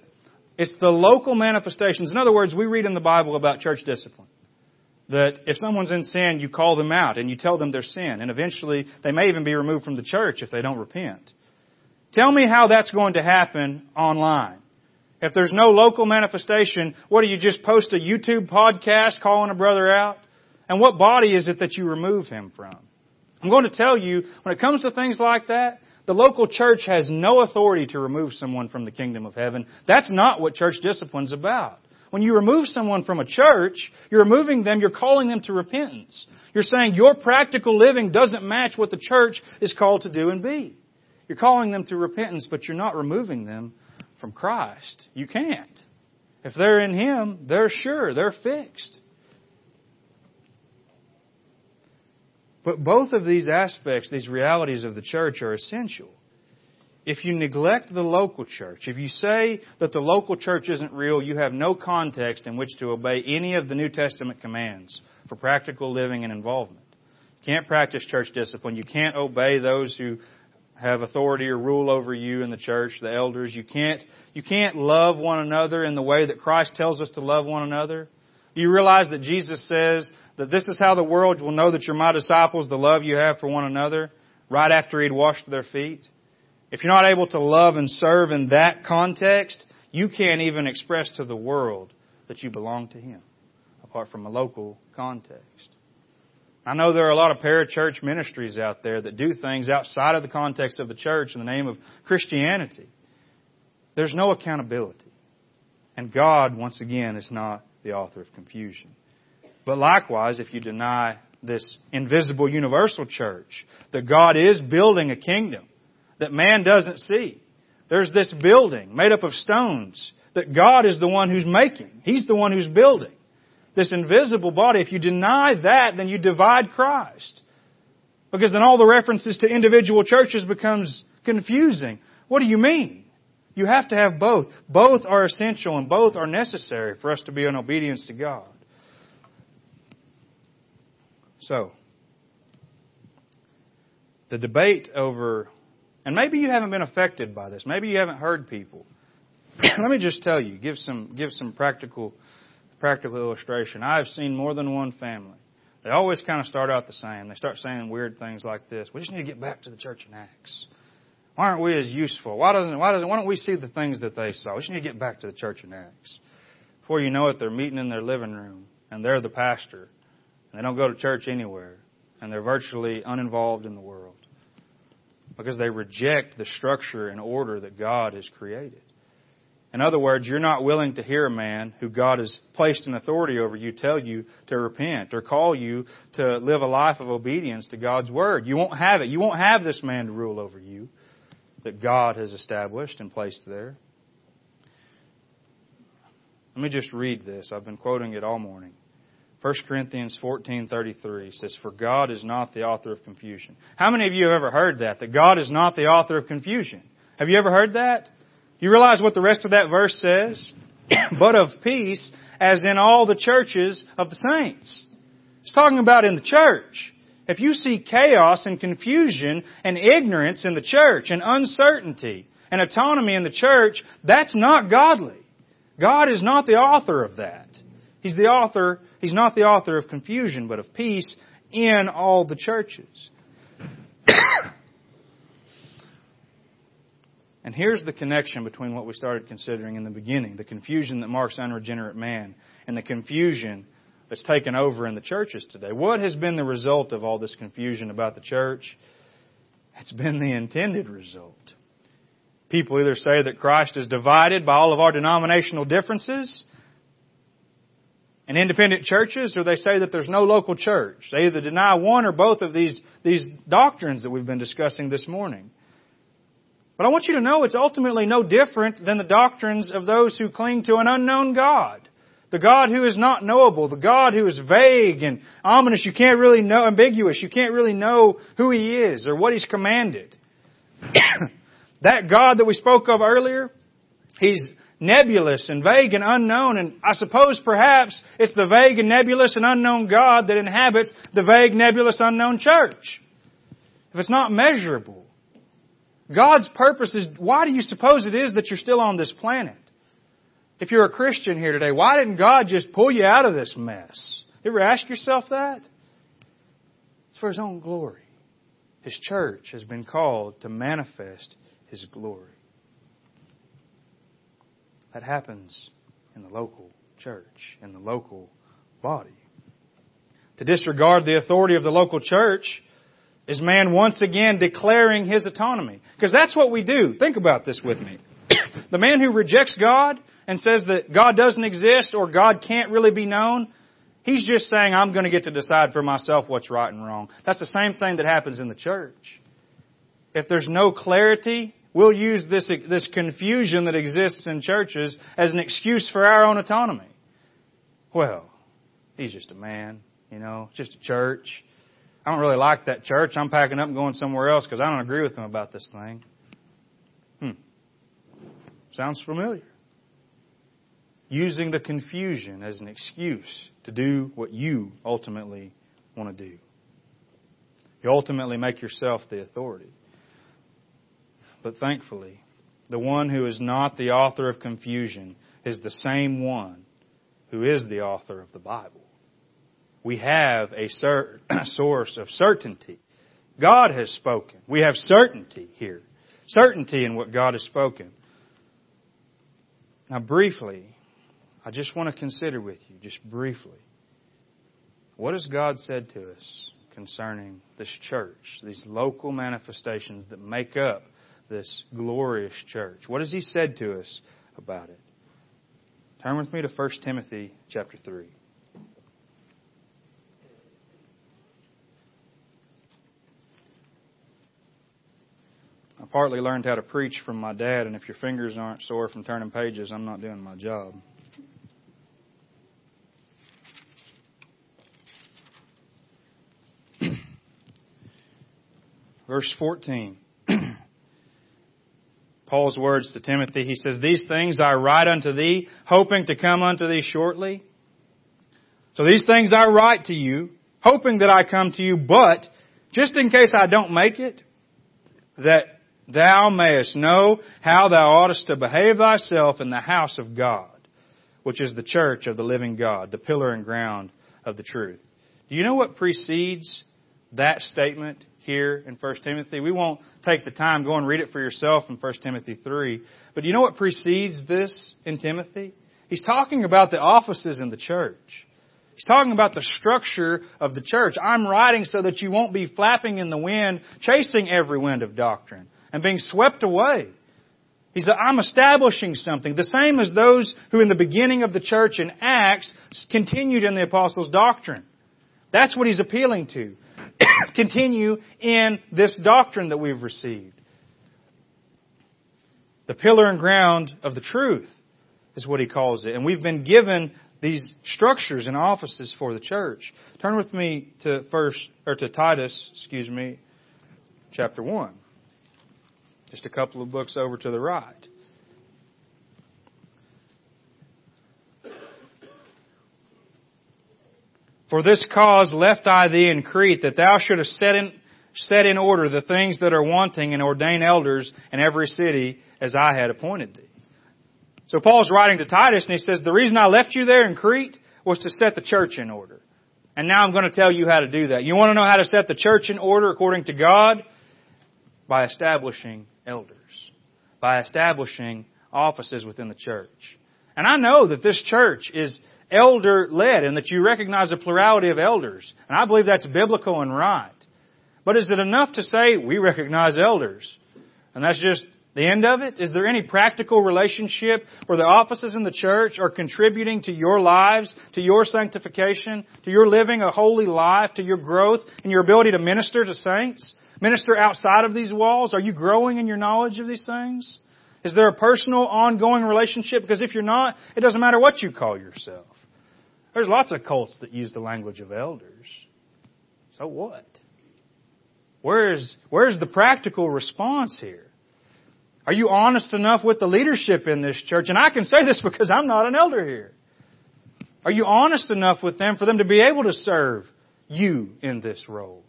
it's the local manifestations. In other words, we read in the Bible about church discipline. That if someone's in sin, you call them out and you tell them their sin. And eventually, they may even be removed from the church if they don't repent. Tell me how that's going to happen online. If there's no local manifestation, what do you just post a YouTube podcast calling a brother out? And what body is it that you remove him from? I'm going to tell you, when it comes to things like that, the local church has no authority to remove someone from the kingdom of heaven. That's not what church discipline's about. When you remove someone from a church, you're removing them, you're calling them to repentance. You're saying your practical living doesn't match what the church is called to do and be. You're calling them to repentance, but you're not removing them from Christ. You can't. If they're in Him, they're sure, they're fixed. But both of these aspects, these realities of the church, are essential. If you neglect the local church, if you say that the local church isn't real, you have no context in which to obey any of the New Testament commands for practical living and involvement. You can't practice church discipline. You can't obey those who have authority or rule over you in the church, the elders. You can't, you can't love one another in the way that Christ tells us to love one another. You realize that Jesus says that this is how the world will know that you're my disciples, the love you have for one another, right after he'd washed their feet? If you're not able to love and serve in that context, you can't even express to the world that you belong to him, apart from a local context. I know there are a lot of parachurch ministries out there that do things outside of the context of the church in the name of Christianity. There's no accountability. And God, once again, is not the author of confusion. But likewise, if you deny this invisible universal church, that God is building a kingdom that man doesn't see. There's this building made up of stones that God is the one who's making. He's the one who's building. This invisible body, if you deny that, then you divide Christ. Because then all the references to individual churches becomes confusing. What do you mean? You have to have both. Both are essential and both are necessary for us to be in obedience to God. So, the debate over, and maybe you haven't been affected by this. Maybe you haven't heard people. Let me just tell you, give some, give some practical, practical illustration. I've seen more than one family. They always kind of start out the same. They start saying weird things like this. We just need to get back to the church in Acts. Why aren't we as useful? Why doesn't why doesn't why don't we see the things that they saw? We just need to get back to the church in Acts. Before you know it, they're meeting in their living room and they're the pastor they don't go to church anywhere. And they're virtually uninvolved in the world. Because they reject the structure and order that God has created. In other words, you're not willing to hear a man who God has placed in authority over you tell you to repent or call you to live a life of obedience to God's word. You won't have it. You won't have this man to rule over you that God has established and placed there. Let me just read this. I've been quoting it all morning. 1 Corinthians 14:33 says for God is not the author of confusion. How many of you have ever heard that that God is not the author of confusion? Have you ever heard that? Do You realize what the rest of that verse says? but of peace as in all the churches of the saints. It's talking about in the church. If you see chaos and confusion and ignorance in the church and uncertainty and autonomy in the church, that's not godly. God is not the author of that. He's the author, he's not the author of confusion, but of peace in all the churches. And here's the connection between what we started considering in the beginning the confusion that marks unregenerate man and the confusion that's taken over in the churches today. What has been the result of all this confusion about the church? It's been the intended result. People either say that Christ is divided by all of our denominational differences and independent churches, or they say that there's no local church. They either deny one or both of these, these doctrines that we've been discussing this morning. But I want you to know it's ultimately no different than the doctrines of those who cling to an unknown God. The God who is not knowable, the God who is vague and ominous, you can't really know, ambiguous, you can't really know who He is or what He's commanded. that God that we spoke of earlier, He's nebulous and vague and unknown, and I suppose perhaps it's the vague and nebulous and unknown God that inhabits the vague, nebulous, unknown church. If it's not measurable. God's purpose is, why do you suppose it is that you're still on this planet? If you're a Christian here today, why didn't God just pull you out of this mess? You ever ask yourself that? It's for His own glory. His church has been called to manifest His glory. That happens in the local church, in the local body. To disregard the authority of the local church is man once again declaring his autonomy. Because that's what we do. Think about this with me. the man who rejects God and says that God doesn't exist or God can't really be known, he's just saying, I'm going to get to decide for myself what's right and wrong. That's the same thing that happens in the church. If there's no clarity, we'll use this, this confusion that exists in churches as an excuse for our own autonomy. Well, he's just a man, you know, just a church. I don't really like that church. I'm packing up and going somewhere else because I don't agree with them about this thing. Hmm. Sounds familiar using the confusion as an excuse to do what you ultimately want to do. You ultimately make yourself the authority. But thankfully, the one who is not the author of confusion is the same one who is the author of the Bible. We have a source of certainty. God has spoken. We have certainty here. Certainty in what God has spoken. Now, briefly, I just want to consider with you, just briefly, what has God said to us concerning this church, these local manifestations that make up this glorious church? What has He said to us about it? Turn with me to 1 Timothy chapter 3. I partly learned how to preach from my dad, and if your fingers aren't sore from turning pages, I'm not doing my job. Verse 14. Paul's words to Timothy, he says, These things I write unto thee, hoping to come unto thee shortly. So these things I write to you, hoping that I come to you, but just in case I don't make it, that thou mayest know how thou oughtest to behave thyself in the house of God, which is the church of the living God, the pillar and ground of the truth. Do you know what precedes that statement here in 1 Timothy. We won't take the time, go and read it for yourself in 1 Timothy 3. But you know what precedes this in Timothy? He's talking about the offices in the church. He's talking about the structure of the church. I'm writing so that you won't be flapping in the wind, chasing every wind of doctrine, and being swept away. He said, I'm establishing something. The same as those who in the beginning of the church in Acts continued in the apostles' doctrine. That's what he's appealing to. continue in this doctrine that we've received. The pillar and ground of the truth is what he calls it. And we've been given these structures and offices for the church. Turn with me to first or to Titus, excuse me, chapter 1. Just a couple of books over to the right. For this cause left I thee in Crete, that thou shouldest set in, set in order the things that are wanting and ordain elders in every city as I had appointed thee. So Paul's writing to Titus and he says, the reason I left you there in Crete was to set the church in order. And now I'm going to tell you how to do that. You want to know how to set the church in order according to God? By establishing elders. by establishing offices within the church. And I know that this church is elder led and that you recognize a plurality of elders. And I believe that's biblical and right. But is it enough to say we recognize elders? And that's just the end of it? Is there any practical relationship where the offices in the church are contributing to your lives, to your sanctification, to your living a holy life, to your growth and your ability to minister to saints? Minister outside of these walls? Are you growing in your knowledge of these things? Is there a personal, ongoing relationship? Because if you're not, it doesn't matter what you call yourself. There's lots of cults that use the language of elders. So what? Where's, where's the practical response here? Are you honest enough with the leadership in this church? And I can say this because I'm not an elder here. Are you honest enough with them for them to be able to serve you in this role?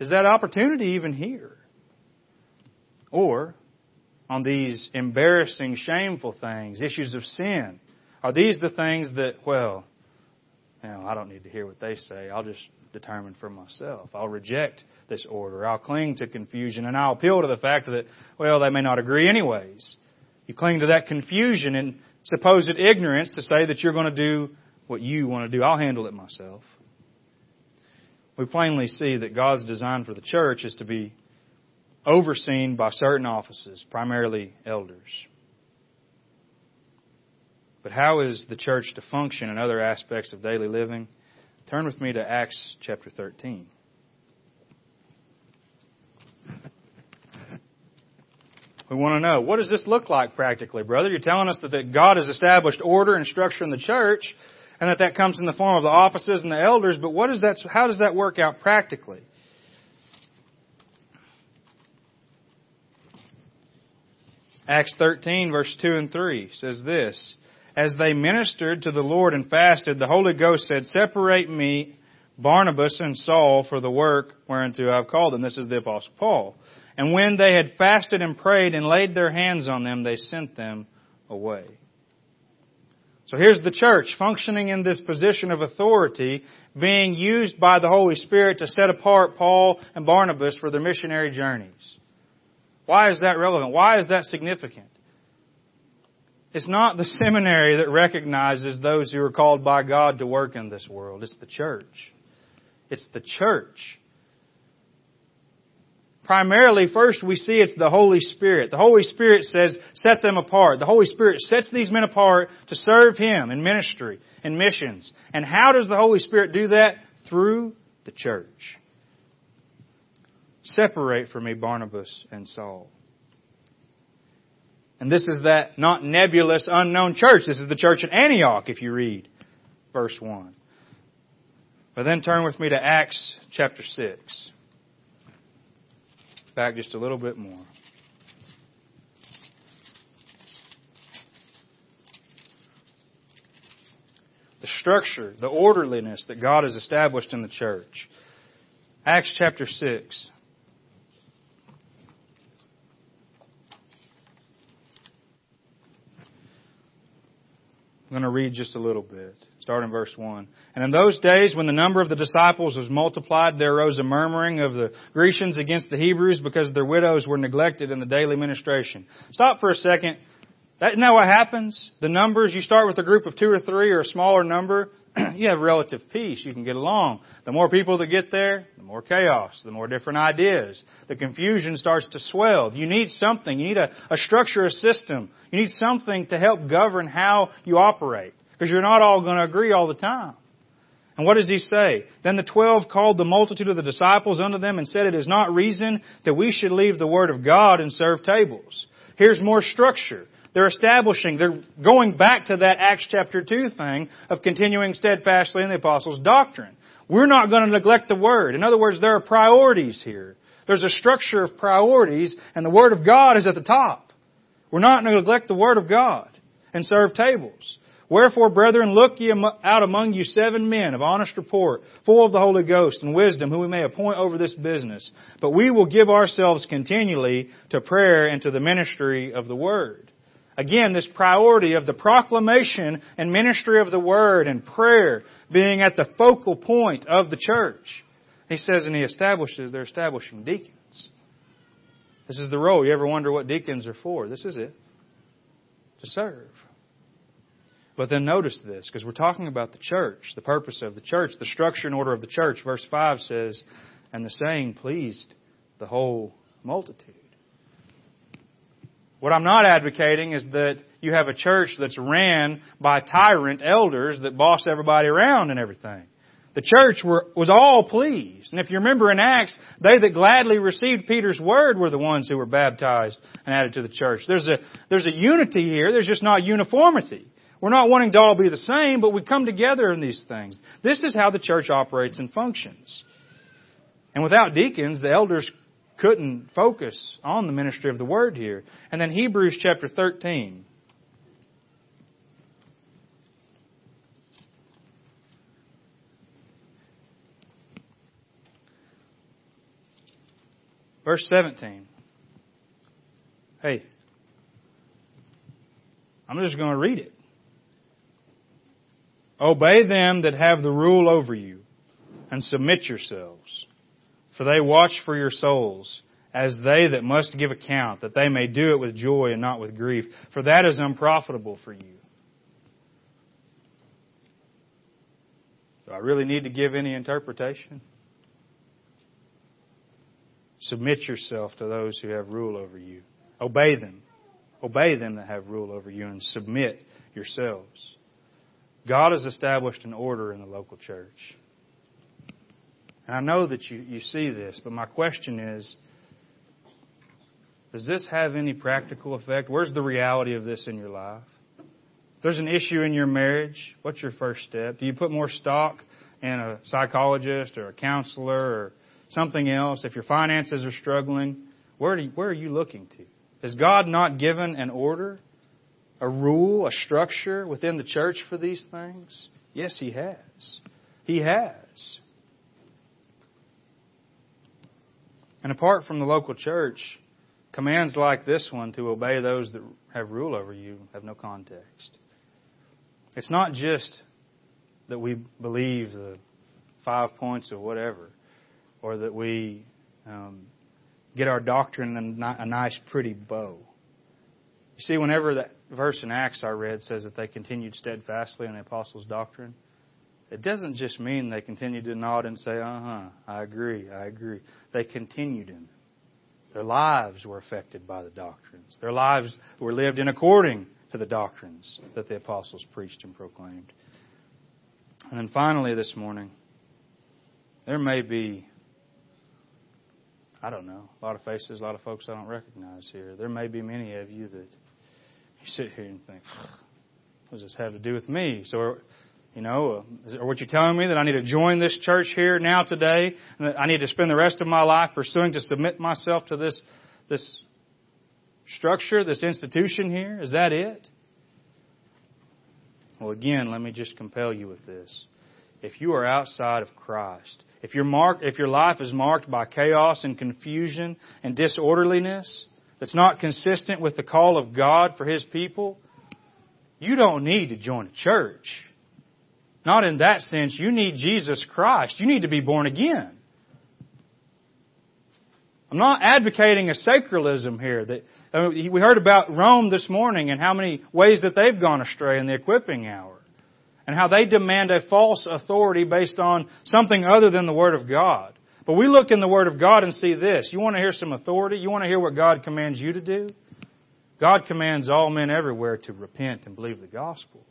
Is that opportunity even here? Or on these embarrassing, shameful things, issues of sin, are these the things that, well, know, I don't need to hear what they say. I'll just determine for myself. I'll reject this order. I'll cling to confusion and I'll appeal to the fact that, well, they may not agree anyways. You cling to that confusion and supposed ignorance to say that you're going to do what you want to do. I'll handle it myself. We plainly see that God's design for the church is to be overseen by certain offices, primarily elders. But how is the church to function in other aspects of daily living? Turn with me to Acts chapter 13. We want to know, what does this look like practically, brother? You're telling us that, God has established order and structure in the church, and that that comes in the form of the offices and the elders, but what is that, how does that work out practically? Acts 13 verse 2 and 3 says this, as they ministered to the Lord and fasted, the Holy Ghost said, Separate me, Barnabas and Saul, for the work whereunto I have called them. This is the Apostle Paul. And when they had fasted and prayed and laid their hands on them, they sent them away. So here's the church functioning in this position of authority, being used by the Holy Spirit to set apart Paul and Barnabas for their missionary journeys. Why is that relevant? Why is that significant? It's not the seminary that recognizes those who are called by God to work in this world. It's the church. It's the church. Primarily, first we see it's the Holy Spirit. The Holy Spirit says, set them apart. The Holy Spirit sets these men apart to serve Him in ministry and missions. And how does the Holy Spirit do that? Through the church. Separate from me Barnabas and Saul. And this is that not nebulous, unknown church. This is the church at Antioch, if you read verse 1. But then turn with me to Acts chapter 6. Back just a little bit more. The structure, the orderliness that God has established in the church. Acts chapter 6. I'm going to read just a little bit. Start in verse 1. And in those days, when the number of the disciples was multiplied, there arose a murmuring of the Grecians against the Hebrews because their widows were neglected in the daily ministration. Stop for a second. That what happens? The numbers, you start with a group of two or three or a smaller number, you have relative peace. You can get along. The more people that get there, the more chaos, the more different ideas. The confusion starts to swell. You need something. You need a, a structure, a system. You need something to help govern how you operate. Because you're not all going to agree all the time. And what does he say? Then the twelve called the multitude of the disciples unto them and said, It is not reason that we should leave the word of God and serve tables. Here's more structure. They're establishing, they're going back to that Acts chapter 2 thing of continuing steadfastly in the apostles' doctrine. We're not going to neglect the Word. In other words, there are priorities here. There's a structure of priorities, and the Word of God is at the top. We're not going to neglect the Word of God and serve tables. Wherefore, brethren, look ye out among you seven men of honest report, full of the Holy Ghost and wisdom, whom we may appoint over this business. But we will give ourselves continually to prayer and to the ministry of the Word. Again, this priority of the proclamation and ministry of the Word and prayer being at the focal point of the church. He says, and he establishes, they're establishing deacons. This is the role. You ever wonder what deacons are for? This is it. To serve. But then notice this, because we're talking about the church, the purpose of the church, the structure and order of the church. Verse 5 says, And the saying pleased the whole multitude. What I'm not advocating is that you have a church that's ran by tyrant elders that boss everybody around and everything. The church were, was all pleased. And if you remember in Acts, they that gladly received Peter's word were the ones who were baptized and added to the church. There's a, there's a unity here. There's just not uniformity. We're not wanting to all be the same, but we come together in these things. This is how the church operates and functions. And without deacons, the elders couldn't focus on the ministry of the word here. And then Hebrews chapter 13. Verse 17. Hey, I'm just going to read it. Obey them that have the rule over you, and submit yourselves. For they watch for your souls, as they that must give account, that they may do it with joy and not with grief, for that is unprofitable for you. Do I really need to give any interpretation? Submit yourself to those who have rule over you. Obey them. Obey them that have rule over you and submit yourselves. God has established an order in the local church. And I know that you, you see this, but my question is does this have any practical effect? Where's the reality of this in your life? If there's an issue in your marriage, what's your first step? Do you put more stock in a psychologist or a counselor or something else, if your finances are struggling, where, you, where are you looking to? Has God not given an order, a rule, a structure within the church for these things? Yes, He has. He has. And apart from the local church, commands like this one to obey those that have rule over you have no context. It's not just that we believe the five points of whatever or that we um, get our doctrine in a nice, pretty bow. You see, whenever that verse in Acts I read says that they continued steadfastly in the apostles' doctrine, it doesn't just mean they continued to nod and say, uh huh, I agree, I agree. They continued in them. Their lives were affected by the doctrines. Their lives were lived in according to the doctrines that the apostles preached and proclaimed. And then finally this morning, there may be I don't know. A lot of faces, a lot of folks I don't recognize here. There may be many of you that you sit here and think, what does this have to do with me? So, you know, uh, are what you telling me that I need to join this church here now today, and that I need to spend the rest of my life pursuing to submit myself to this this structure, this institution here? Is that it? Well, again, let me just compel you with this. If you are outside of Christ, if, mark, if your life is marked by chaos and confusion and disorderliness that's not consistent with the call of God for His people, you don't need to join a church. Not in that sense. You need Jesus Christ. You need to be born again. I'm not advocating a sacralism here. That I mean, we heard about Rome this morning and how many ways that they've gone astray in the equipping hour and how they demand a false authority based on something other than the Word of God. But we look in the Word of God and see this. You want to hear some authority? You want to hear what God commands you to do? God commands all men everywhere to repent and believe the gospel.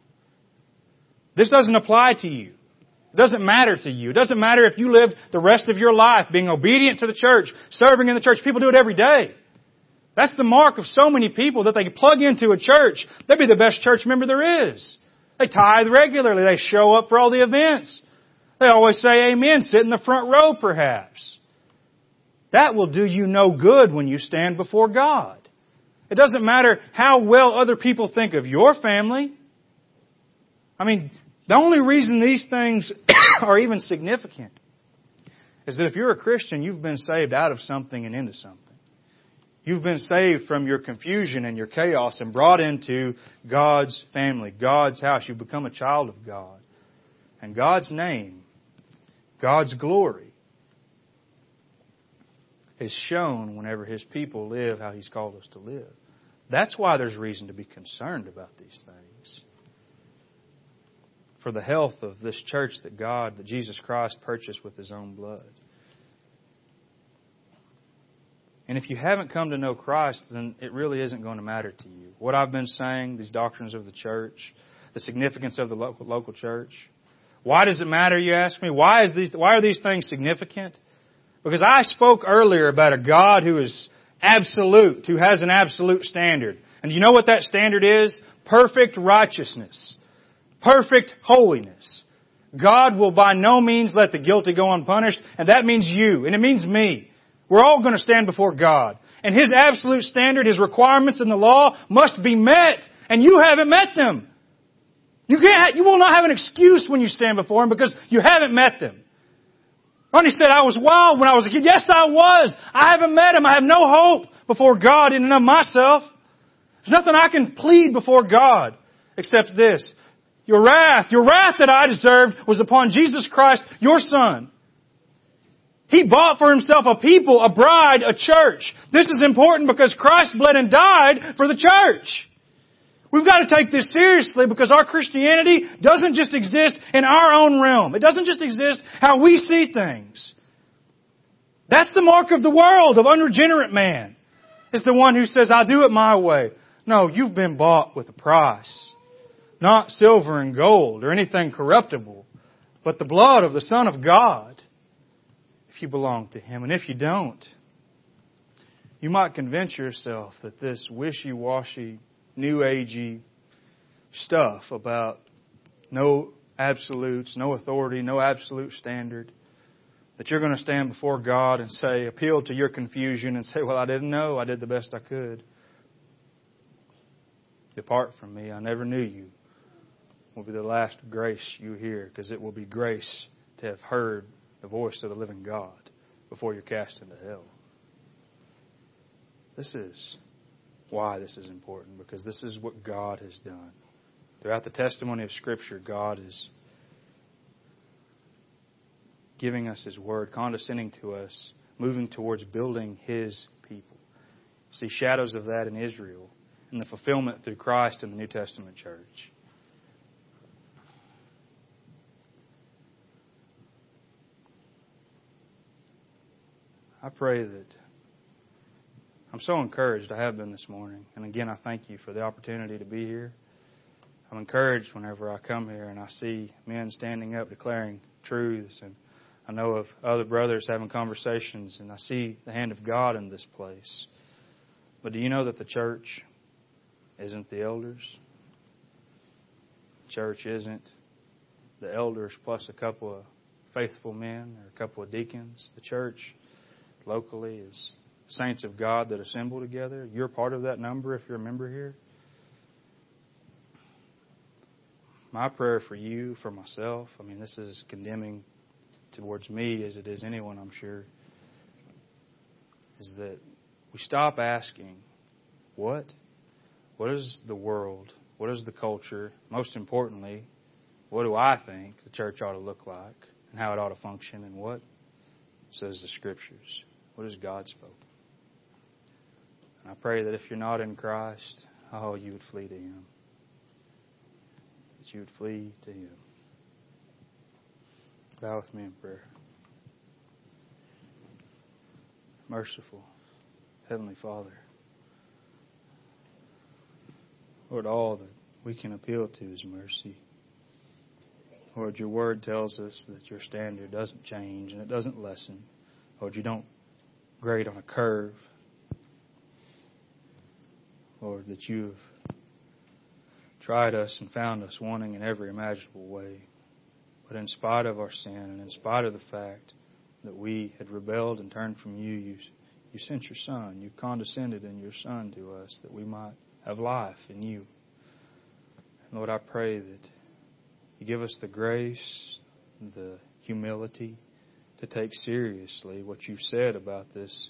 This doesn't apply to you. It doesn't matter to you. It doesn't matter if you lived the rest of your life being obedient to the church, serving in the church. People do it every day. That's the mark of so many people that they plug into a church. They'd be the best church member there is. They tithe regularly. They show up for all the events. They always say amen, sit in the front row perhaps. That will do you no good when you stand before God. It doesn't matter how well other people think of your family. I mean, the only reason these things are even significant is that if you're a Christian, you've been saved out of something and into something. You've been saved from your confusion and your chaos and brought into God's family, God's house. You've become a child of God. And God's name, God's glory, is shown whenever His people live how He's called us to live. That's why there's reason to be concerned about these things. For the health of this church that God, that Jesus Christ purchased with His own blood. And if you haven't come to know Christ, then it really isn't going to matter to you. What I've been saying, these doctrines of the church, the significance of the local, local church. Why does it matter, you ask me? Why, is these, why are these things significant? Because I spoke earlier about a God who is absolute, who has an absolute standard. And you know what that standard is? Perfect righteousness. Perfect holiness. God will by no means let the guilty go unpunished, and that means you, and it means me. We're all going to stand before God. And His absolute standard, His requirements in the law must be met, and you haven't met them. You can't, you will not have an excuse when you stand before Him because you haven't met them. Ronnie said, I was wild when I was a kid. Yes, I was. I haven't met Him. I have no hope before God in and of myself. There's nothing I can plead before God except this. Your wrath, your wrath that I deserved was upon Jesus Christ, your Son. He bought for himself a people, a bride, a church. This is important because Christ bled and died for the church. We've got to take this seriously because our Christianity doesn't just exist in our own realm. It doesn't just exist how we see things. That's the mark of the world, of unregenerate man. It's the one who says, I'll do it my way. No, you've been bought with a price. Not silver and gold or anything corruptible, but the blood of the Son of God if you belong to Him. And if you don't, you might convince yourself that this wishy-washy new agey stuff about no absolutes, no authority, no absolute standard. That you're going to stand before God and say, appeal to your confusion and say, Well, I didn't know. I did the best I could. Depart from me. I never knew you. Will be the last grace you hear, because it will be grace to have heard the voice of the living God before you're cast into hell. This is why this is important because this is what God has done. Throughout the testimony of Scripture, God is giving us His Word, condescending to us, moving towards building His people. See shadows of that in Israel and the fulfillment through Christ in the New Testament church. I pray that I'm so encouraged. I have been this morning. And again, I thank you for the opportunity to be here. I'm encouraged whenever I come here and I see men standing up declaring truths. And I know of other brothers having conversations, and I see the hand of God in this place. But do you know that the church isn't the elders? Church isn't the elders plus a couple of faithful men or a couple of deacons. The church locally as saints of God that assemble together. You're part of that number if you're a member here. My prayer for you, for myself, I mean, this is condemning towards me as it is anyone, I'm sure, is that we stop asking, what? What is the world? What is the culture? Most importantly, what do I think the church ought to look like and how it ought to function and what says the Scriptures? What has God spoken? And I pray that if you're not in Christ, oh, you would flee to Him. That you would flee to Him. Bow with me in prayer. Merciful Heavenly Father, Lord, all that we can appeal to is mercy. Lord, your word tells us that your standard doesn't change and it doesn't lessen. Lord, you don't grade on a curve. Lord, that you've tried us and found us wanting in every imaginable way. But in spite of our sin and in spite of the fact that we had rebelled and turned from you, you, you sent your Son. You condescended in your Son to us that we might have life in you. And Lord, I pray that you give us the grace, the humility to take seriously what you've said about this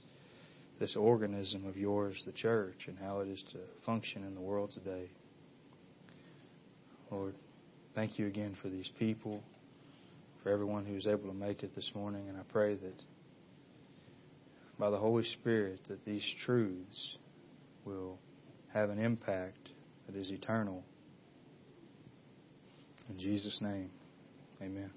this organism of yours, the church, and how it is to function in the world today. Lord, thank you again for these people, for everyone who's able to make it this morning, and I pray that by the Holy Spirit that these truths will have an impact that is eternal. In Jesus' name, amen.